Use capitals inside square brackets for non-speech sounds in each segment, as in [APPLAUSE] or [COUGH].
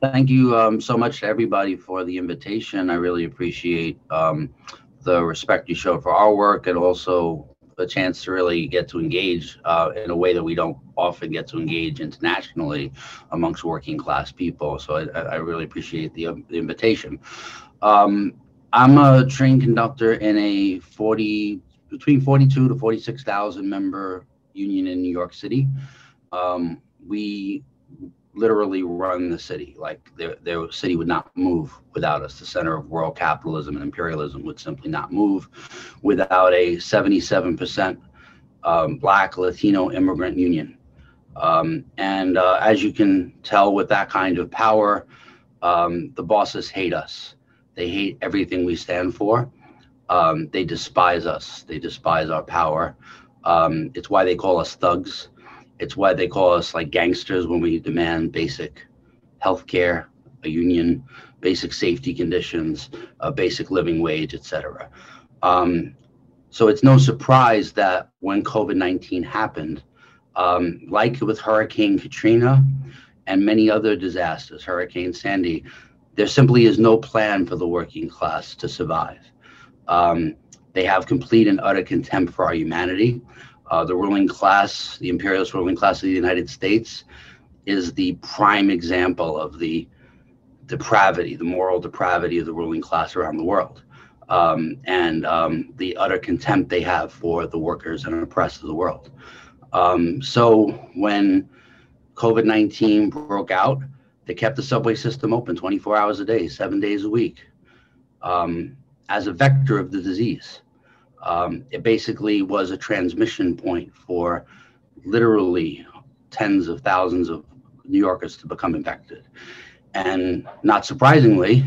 Thank you um, so much to everybody for the invitation. I really appreciate um, the respect you showed for our work and also a chance to really get to engage uh, in a way that we don't often get to engage internationally amongst working class people. So I, I really appreciate the, the invitation. Um, I'm a train conductor in a 40 between 42 to 46,000 member union in New York City. Um, we literally run the city. Like their, their city would not move without us. The center of world capitalism and imperialism would simply not move without a 77% um, Black Latino immigrant union. Um, and uh, as you can tell, with that kind of power, um, the bosses hate us. They hate everything we stand for. Um, they despise us. They despise our power. Um, it's why they call us thugs. It's why they call us like gangsters when we demand basic health care, a union, basic safety conditions, a basic living wage, etc. Um, so it's no surprise that when COVID 19 happened, um, like with Hurricane Katrina and many other disasters, Hurricane Sandy, there simply is no plan for the working class to survive. Um, they have complete and utter contempt for our humanity. Uh, the ruling class, the imperialist ruling class of the United States, is the prime example of the depravity, the moral depravity of the ruling class around the world, um, and um, the utter contempt they have for the workers and oppressed of the world. Um, so when COVID 19 broke out, they kept the subway system open 24 hours a day, seven days a week, um, as a vector of the disease. Um, it basically was a transmission point for literally tens of thousands of New Yorkers to become infected. And not surprisingly,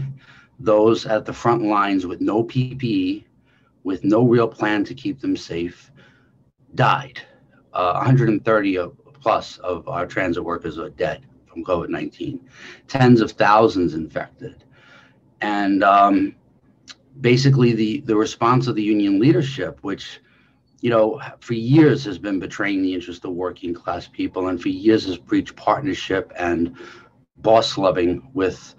those at the front lines with no PPE, with no real plan to keep them safe, died. Uh, 130 plus of our transit workers are dead from COVID 19, tens of thousands infected. And um, basically the the response of the union leadership, which you know for years has been betraying the interest of working class people, and for years has preached partnership and boss loving with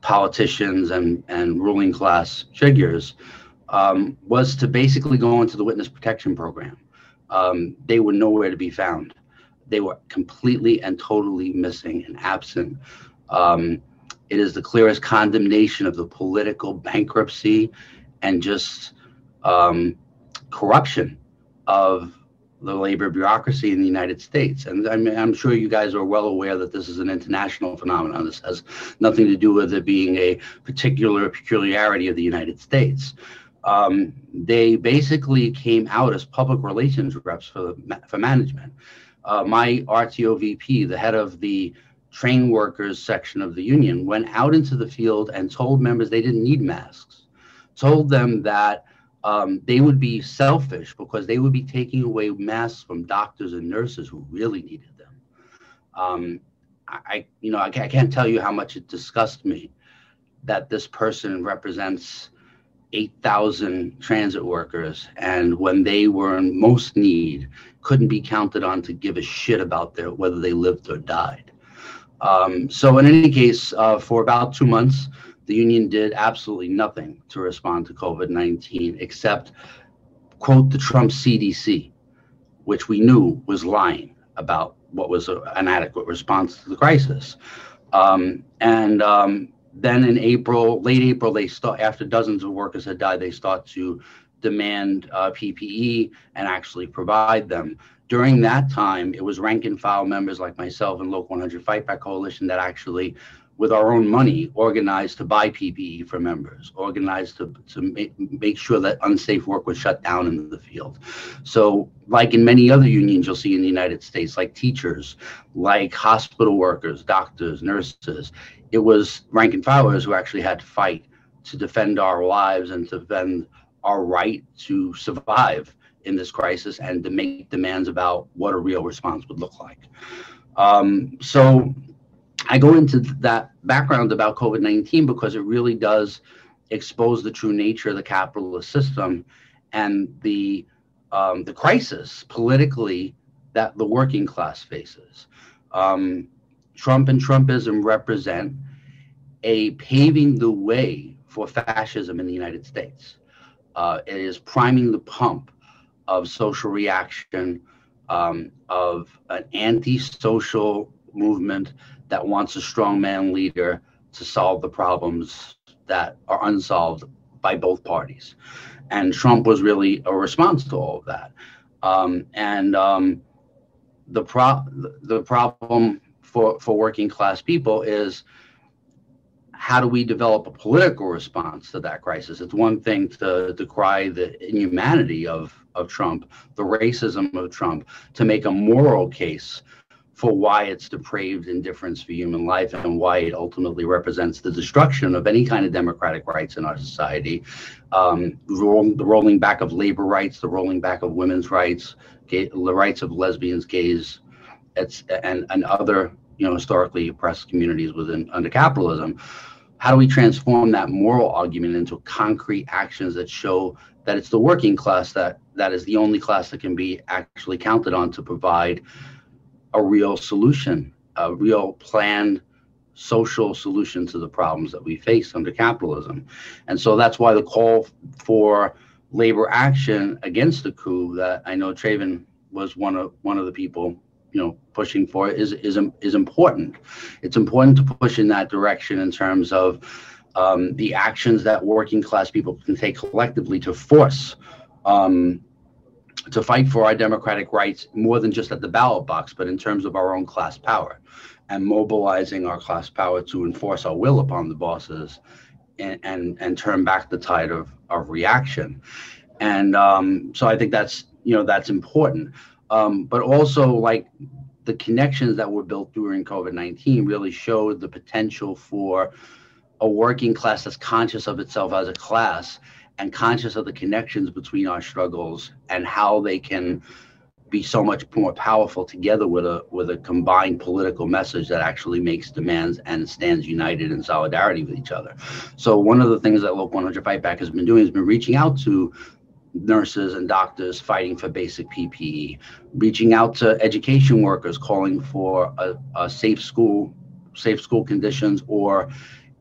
politicians and and ruling class figures, um, was to basically go into the witness protection program. Um, they were nowhere to be found. They were completely and totally missing and absent. Um, it is the clearest condemnation of the political bankruptcy and just um, corruption of the labor bureaucracy in the United States. And I mean, I'm sure you guys are well aware that this is an international phenomenon. This has nothing to do with it being a particular peculiarity of the United States. Um, they basically came out as public relations reps for, for management. Uh, my RTO VP, the head of the train workers section of the union went out into the field and told members they didn't need masks, told them that um, they would be selfish because they would be taking away masks from doctors and nurses who really needed them. Um, I, you know, I, can't tell you how much it disgusts me that this person represents 8,000 transit workers, and when they were in most need, couldn't be counted on to give a shit about their whether they lived or died. Um, so in any case, uh, for about two months, the union did absolutely nothing to respond to COVID-19 except quote the Trump CDC, which we knew was lying about what was a, an adequate response to the crisis. Um, and um, then in April, late April, they start after dozens of workers had died, they start to demand uh, PPE and actually provide them during that time, it was rank and file members like myself and Local 100 Fight Back Coalition that actually, with our own money, organized to buy PPE for members, organized to, to make, make sure that unsafe work was shut down in the field. So, like in many other unions you'll see in the United States, like teachers, like hospital workers, doctors, nurses, it was rank and filers who actually had to fight to defend our lives and to defend our right to survive in this crisis and to make demands about what a real response would look like. Um, so I go into that background about COVID 19 because it really does expose the true nature of the capitalist system and the um, the crisis politically that the working class faces. Um, Trump and Trumpism represent a paving the way for fascism in the United States. Uh, it is priming the pump of social reaction, um, of an anti-social movement that wants a strongman leader to solve the problems that are unsolved by both parties. And Trump was really a response to all of that. Um, and um, the pro- the problem for, for working class people is how do we develop a political response to that crisis? It's one thing to decry the inhumanity of, of Trump, the racism of Trump, to make a moral case for why it's depraved indifference for human life and why it ultimately represents the destruction of any kind of democratic rights in our society. Um, the rolling back of labor rights, the rolling back of women's rights, gay, the rights of lesbians, gays, and, and other you know historically oppressed communities within under capitalism. How do we transform that moral argument into concrete actions that show that it's the working class that that is the only class that can be actually counted on to provide a real solution, a real planned social solution to the problems that we face under capitalism. And so that's why the call for labor action against the coup that I know Traven was one of one of the people you know pushing for is is is important. It's important to push in that direction in terms of um, the actions that working class people can take collectively to force um, to fight for our democratic rights more than just at the ballot box, but in terms of our own class power and mobilizing our class power to enforce our will upon the bosses and, and, and turn back the tide of, of reaction. And um, so I think that's, you know, that's important. Um, but also like the connections that were built during COVID-19 really showed the potential for a working class that's conscious of itself as a class and conscious of the connections between our struggles and how they can be so much more powerful together with a with a combined political message that actually makes demands and stands united in solidarity with each other. So one of the things that Local 100 Fight Back has been doing has been reaching out to nurses and doctors fighting for basic PPE, reaching out to education workers calling for a, a safe school, safe school conditions or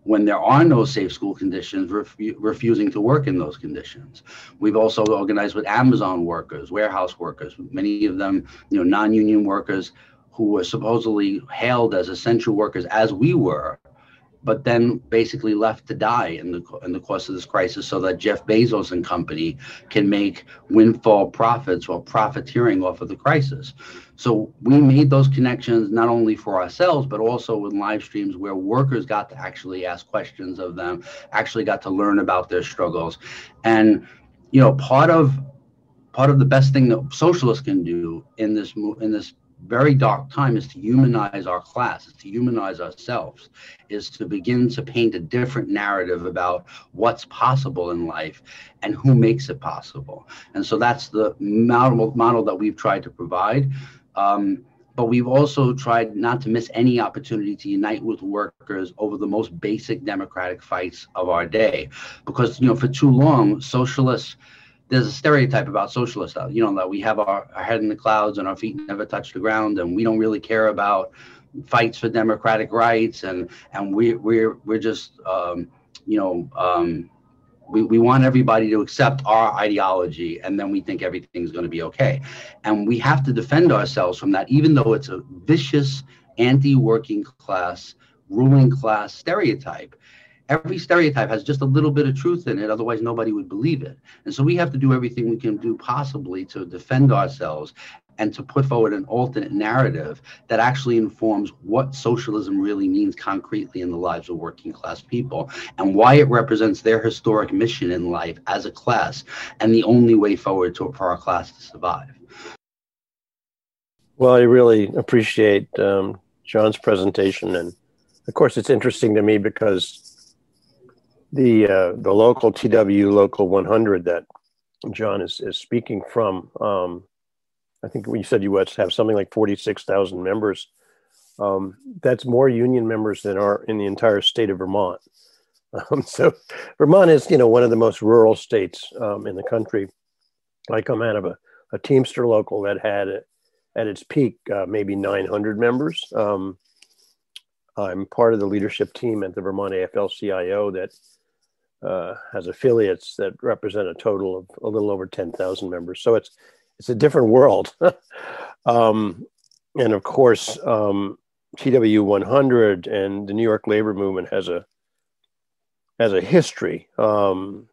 when there are no safe school conditions, refu- refusing to work in those conditions. We've also organized with Amazon workers, warehouse workers, many of them, you know, non-union workers who were supposedly hailed as essential workers, as we were, but then basically left to die in the in the course of this crisis, so that Jeff Bezos and company can make windfall profits or profiteering off of the crisis. So we made those connections not only for ourselves, but also with live streams where workers got to actually ask questions of them, actually got to learn about their struggles, and you know part of part of the best thing that socialists can do in this in this very dark time is to humanize our class, is to humanize ourselves, is to begin to paint a different narrative about what's possible in life and who makes it possible. And so that's the model, model that we've tried to provide. Um, but we've also tried not to miss any opportunity to unite with workers over the most basic democratic fights of our day. Because, you know, for too long, socialists there's a stereotype about socialists, you know, that we have our, our head in the clouds and our feet never touch the ground, and we don't really care about fights for democratic rights, and and we we're we're just um, you know um, we, we want everybody to accept our ideology and then we think everything's going to be okay. And we have to defend ourselves from that even though it's a vicious anti-working class ruling class stereotype every stereotype has just a little bit of truth in it otherwise nobody would believe it and so we have to do everything we can do possibly to defend ourselves and to put forward an alternate narrative that actually informs what socialism really means concretely in the lives of working class people and why it represents their historic mission in life as a class and the only way forward to, for our class to survive. Well, I really appreciate um, John's presentation. And of course, it's interesting to me because the uh, the local TW Local 100 that John is, is speaking from. Um, I think we said you have something like 46,000 members. Um, that's more union members than are in the entire state of Vermont. [LAUGHS] Um, so Vermont is, you know, one of the most rural states um, in the country. I come out of a, a Teamster local that had at its peak uh, maybe 900 members. Um, I'm part of the leadership team at the Vermont AFL-CIO that uh, has affiliates that represent a total of a little over 10,000 members. So it's it's a different world. [LAUGHS] um, and of course, um, TW 100 and the New York labor movement has a has a history. Um,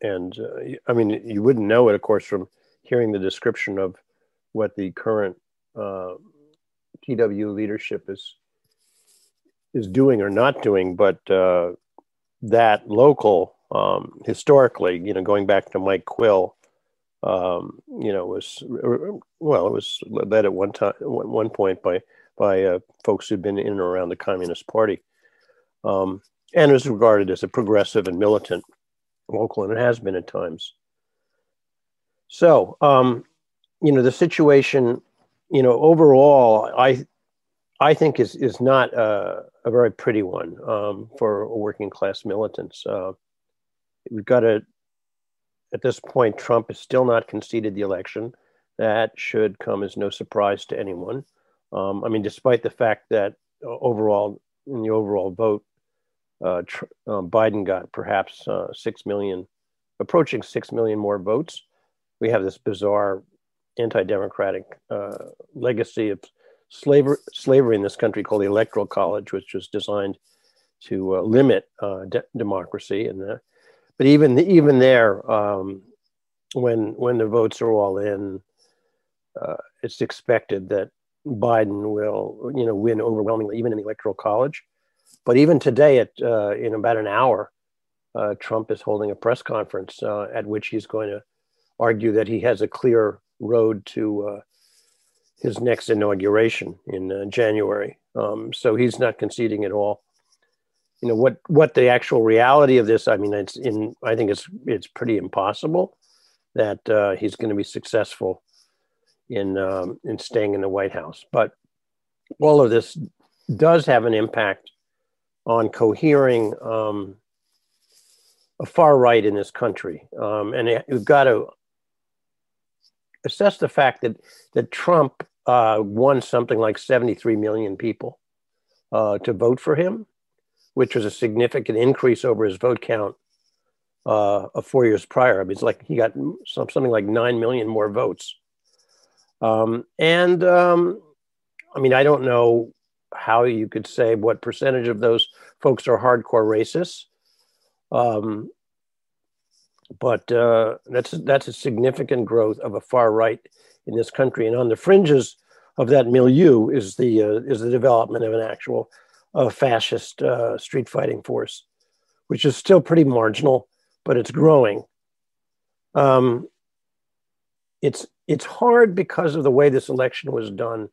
and uh, I mean, you wouldn't know it, of course, from hearing the description of what the current uh, TW leadership is is doing or not doing, but uh, that local um, historically, you know, going back to Mike Quill, um, you know, was well, it was led at one time, one point by by uh, folks who'd been in and around the Communist Party, um, and was regarded as a progressive and militant local, and it has been at times. So, um, you know, the situation, you know, overall, I I think is is not a, a very pretty one um, for working class militants. Uh, we've got to at this point, Trump has still not conceded the election. That should come as no surprise to anyone. Um, I mean, despite the fact that uh, overall, in the overall vote, uh, tr- um, Biden got perhaps uh, 6 million, approaching 6 million more votes. We have this bizarre anti democratic uh, legacy of slavery, slavery in this country called the Electoral College, which was designed to uh, limit uh, de- democracy. And but even even there, um, when when the votes are all in, uh, it's expected that Biden will you know win overwhelmingly, even in the electoral college. But even today, at uh, in about an hour, uh, Trump is holding a press conference uh, at which he's going to argue that he has a clear road to his next inauguration in uh, January. Um, so he's not conceding at all. You know what what the actual reality of this i mean it's in i think it's it's pretty impossible that uh, he's going to be successful in um, in staying in the white house. But all of this does have an impact on cohering um, a far right in this country. Um, and we've got to assess the fact that that trump uh, won something like 73 million people uh, to vote for him which was a significant increase over his vote count uh, of four years prior. I mean, it's like he got some, something like 9 million more votes. Um, and um, I mean, I don't know how you could say what percentage of those folks are hardcore racists. Um, but uh, that's that's a significant growth of a far right in this country, and on the fringes of that milieu is the uh, is the development of an actual a fascist uh, street fighting force, which is still pretty marginal, but it's growing. Um, it's it's hard because of the way this election was done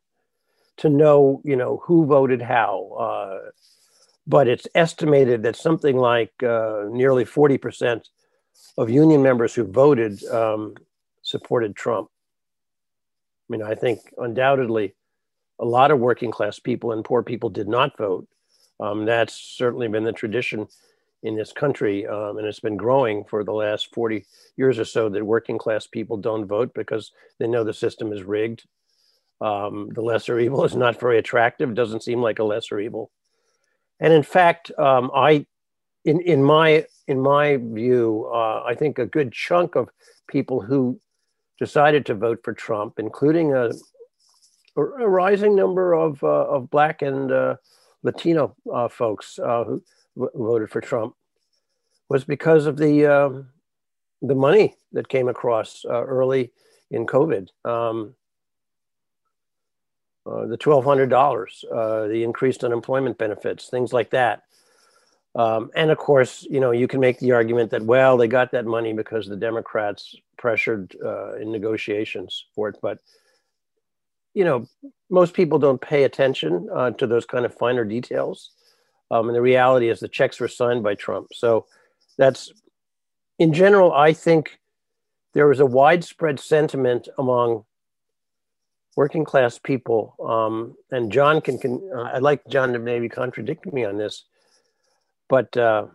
to know, you know, who voted how. Uh, but it's estimated that something like uh, nearly 40% of union members who voted um, supported Trump. I mean, I think undoubtedly a lot of working class people and poor people did not vote. Um, that's certainly been the tradition in this country, um, and it's been growing for the last 40 years or so that working class people don't vote because they know the system is rigged. Um, the lesser [LAUGHS] evil is not very attractive, doesn't seem like a lesser evil. And in fact, um, I, in, in, my, in my view, uh, I think a good chunk of people who decided to vote for Trump, including a, a rising number of, uh, of Black and uh, Latino uh, folks uh, who w- voted for Trump, was because of the um, the money that came across uh, early in COVID. Um, uh, the twelve hundred dollars, uh, the increased unemployment benefits, things like that. Um, and of course, you know, you can make the argument that well, they got that money because the Democrats pressured uh, in negotiations for it, but you know, most people don't pay attention uh, to those kind of finer details. Um, and the reality is the checks were signed by Trump. So that's, in general, I think there was a widespread sentiment among working class people. Um, and John can, can uh, I'd like John to maybe contradict me on this, but uh,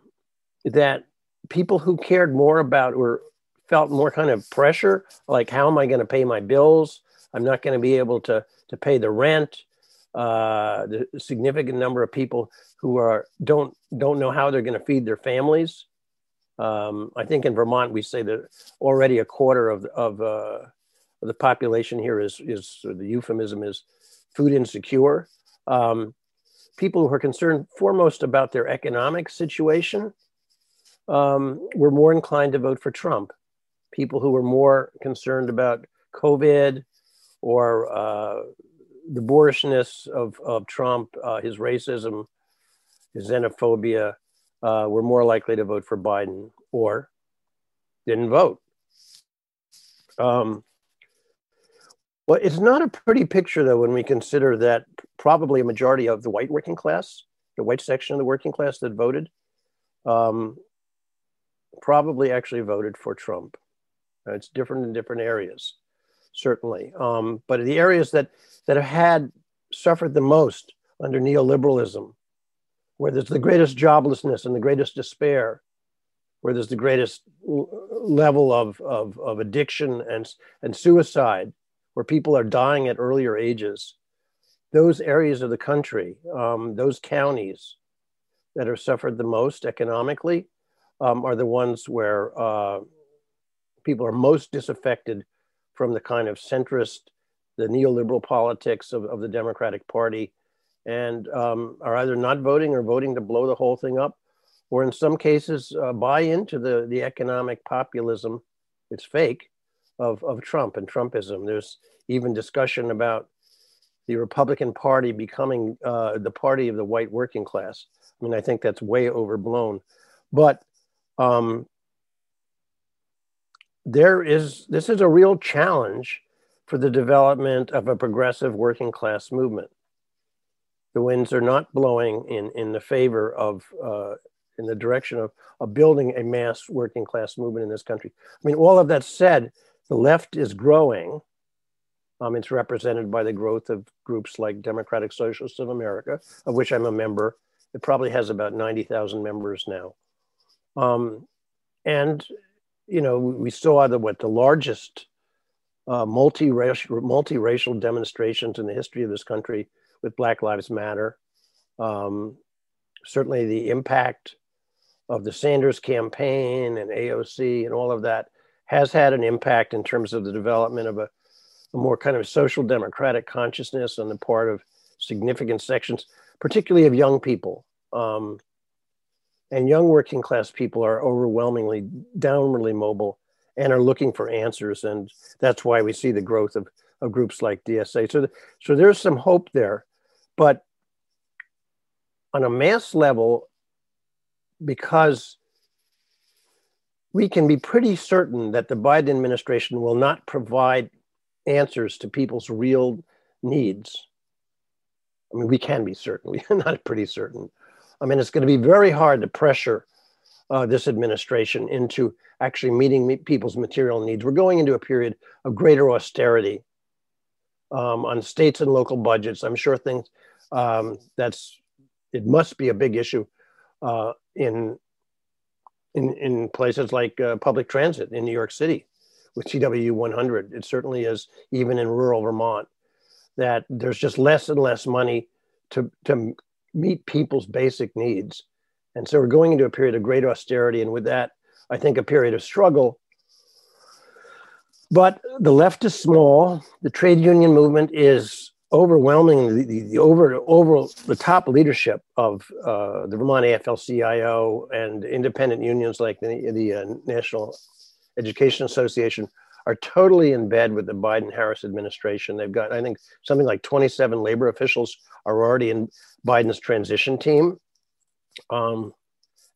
that people who cared more about or felt more kind of pressure, like how am I going to pay my bills? I'm not going to be able to to pay the rent. uh, the significant number of people who are don't don't know how they're going to feed their families. Um, I think in Vermont we say that already a quarter of of, uh, the population here is is the euphemism is food insecure. Um, people who are concerned foremost about their economic situation um, were more inclined to vote for Trump. People who were more concerned about COVID or uh, the boorishness of, of Trump, uh, his racism, his xenophobia, uh, were more likely to vote for Biden or didn't vote. Um, well, it's not a pretty picture, though, when we consider that probably a majority of the white working class, the white section of the working class that voted, um, probably actually voted for Trump. Uh, it's different in different areas, certainly. Um, but the areas that, that have had suffered the most under neoliberalism, where there's the greatest joblessness and the greatest despair, where there's the greatest level of, of, of addiction and, and suicide, where people are dying at earlier ages, those areas of the country, um, those counties that are suffered the most economically, um, are the ones where uh, people are most disaffected from the kind of centrist, the neoliberal politics of, of the Democratic Party, and um, are either not voting or voting to blow the whole thing up, or in some cases uh, buy into the, the economic populism, it's fake, of, of Trump and Trumpism. There's even discussion about the Republican Party becoming uh, the party of the white working class. I mean, I think that's way overblown. But um, there is this is a real challenge for the development of a progressive working class movement. The winds are not blowing in in the favor of uh, in the direction of, of building a mass working class movement in this country. I mean, all of that said, the left is growing. Um, it's represented by the growth of groups like Democratic Socialists of America, of which I'm a member. It probably has about 90,000 members now. Um, and, you know, we saw the, what the largest uh, multi-racial, demonstrations in the history of this country with Black Lives Matter. Um, certainly the impact of the Sanders campaign and AOC and all of that has had an impact in terms of the development of a, a more kind of social democratic consciousness on the part of significant sections, particularly of young people. Um, and young working class people are overwhelmingly downwardly mobile and are looking for answers. And that's why we see the growth of, of groups like DSA. So, so there's some hope there. But on a mass level, because we can be pretty certain that the Biden administration will not provide answers to people's real needs. I mean, we can be certain, [LAUGHS] we're not pretty certain. I mean, it's going to be very hard to pressure uh, this administration into actually meeting me- people's material needs. We're going into a period of greater austerity um, on states and local budgets. I'm sure things um, that's it must be a big issue uh, in in in places like uh, public transit in New York City with TW 100. It certainly is even in rural Vermont that there's just less and less money to to meet people's basic needs. And so we're going into a period of great austerity. And with that, I think a period of struggle. But the left is small. The trade union movement is overwhelmingly the, the over over the top leadership of uh, the Vermont AFL-CIO and independent unions like the, the uh, National Education Association are totally in bed with the Biden Harris administration. They've got, I think, something like 27 labor officials are already in Biden's transition team. Um,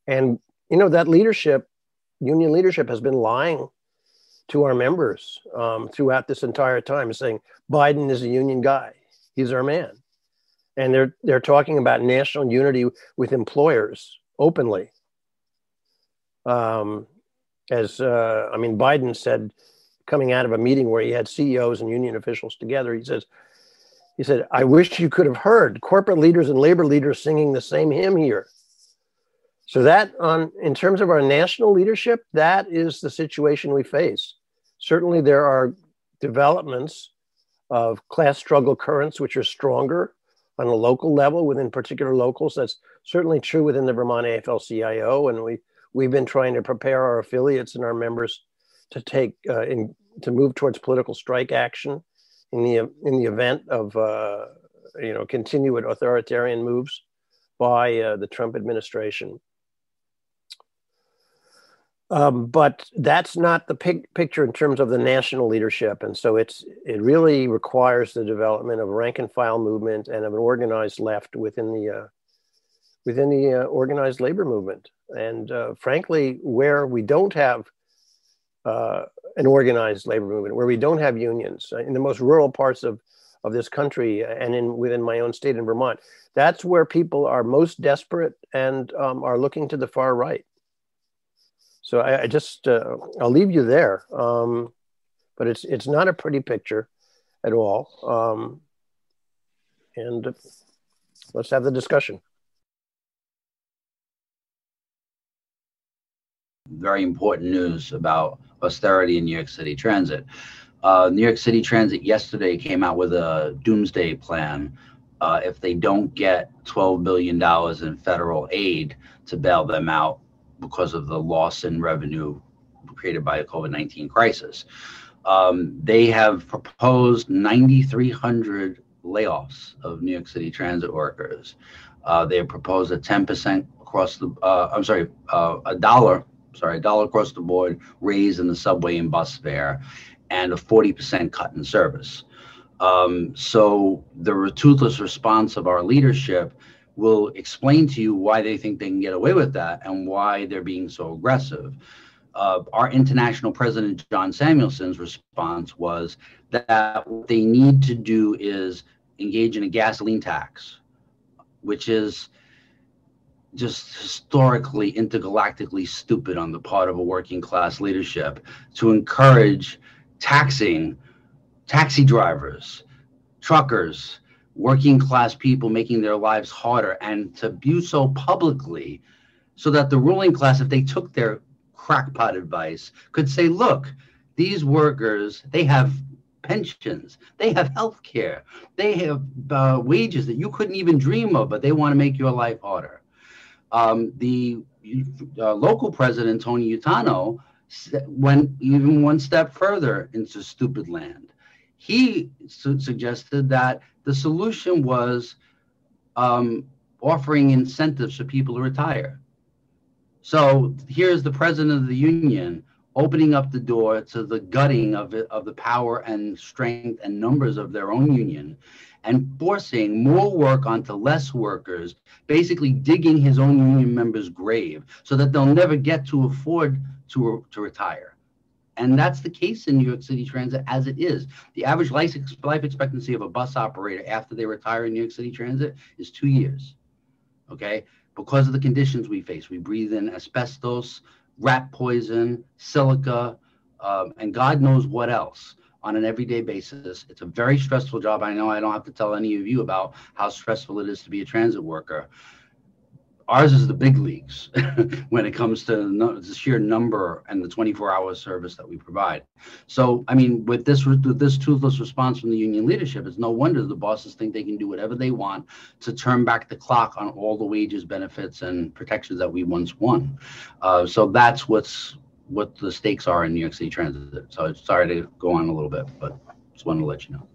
and, you know, that leadership, union leadership, has been lying to our members um, throughout this entire time, saying Biden is a union guy, he's our man. And they're, they're talking about national unity with employers openly. Um, as uh, I mean, Biden said coming out of a meeting where he had CEOs and union officials together. He says, he said, I wish you could have heard corporate leaders and labor leaders singing the same hymn here. So that on in terms of our national leadership, that is the situation we face. Certainly there are developments of class struggle currents which are stronger on a local level within particular locals. That's certainly true within the Vermont AFL-CIO, and we we've been trying to prepare our affiliates and our members to take uh, in to move towards political strike action in the in the event of uh, you know continued authoritarian moves by uh, the Trump administration. Um, but that's not the pic- picture in terms of the national leadership, and so it's it really requires the development of a rank and file movement and of an organized left within the uh, within the uh, organized labor movement. And uh, frankly, where we don't have uh, an organized labor movement, where we don't have unions uh, in the most rural parts of of this country and in within my own state in Vermont, that's where people are most desperate and um, are looking to the far right. So I, I just uh, I'll leave you there. Um, but it's it's not a pretty picture at all. Um, and let's have the discussion. Very important news about austerity in New York City Transit. Uh, New York City Transit yesterday came out with a doomsday plan. Uh, if they don't get $12 billion in federal aid to bail them out, because of the loss in revenue created by the COVID 19 crisis. Um, they have proposed 9,300 layoffs of New York City transit workers. Uh, they have proposed a 10% across the, uh, I'm sorry, uh, a dollar, sorry, a dollar across the board raise in the subway and bus fare, and a 40% cut in service. Um, so the toothless response of our leadership will explain to you why they think they can get away with that and why they're being so aggressive. Uh, our international president, John Samuelsen's response was that what they need to do is engage in a gasoline tax, which is just historically, intergalactically stupid on the part of a working class leadership to encourage taxing taxi drivers, truckers, working class people making their lives harder and to do so publicly so that the ruling class if they took their crackpot advice could say look these workers they have pensions they have health care they have uh, wages that you couldn't even dream of but they want to make your life harder. Um, the uh, local president tony utano went even one step further into stupid land. He su- suggested that the solution was um, offering incentives for people to retire. So here's the president of the union opening up the door to the gutting of it, of the power and strength and numbers of their own union and forcing more work onto less workers, basically digging his own union members' grave so that they'll never get to afford to, to retire. And that's the case in New York City Transit as it is. The average life, expectancy of a bus operator after they retire in New York City Transit is two years. Okay. Because of the conditions we face, we breathe in asbestos, rat poison, silica, um, and God knows what else on an everyday basis. It's a very stressful job. I know I don't have to tell any of you about how stressful it is to be a transit worker ours is the big leagues [LAUGHS] when it comes to no, the sheer number and the 24-hour service that we provide. So, I mean, with this with this toothless response from the union leadership, it's no wonder the bosses think they can do whatever they want to turn back the clock on all the wages, benefits, and protections that we once won. Uh, so that's what's what the stakes are in New York City Transit. So, sorry to go on a little bit, but just wanted to let you know.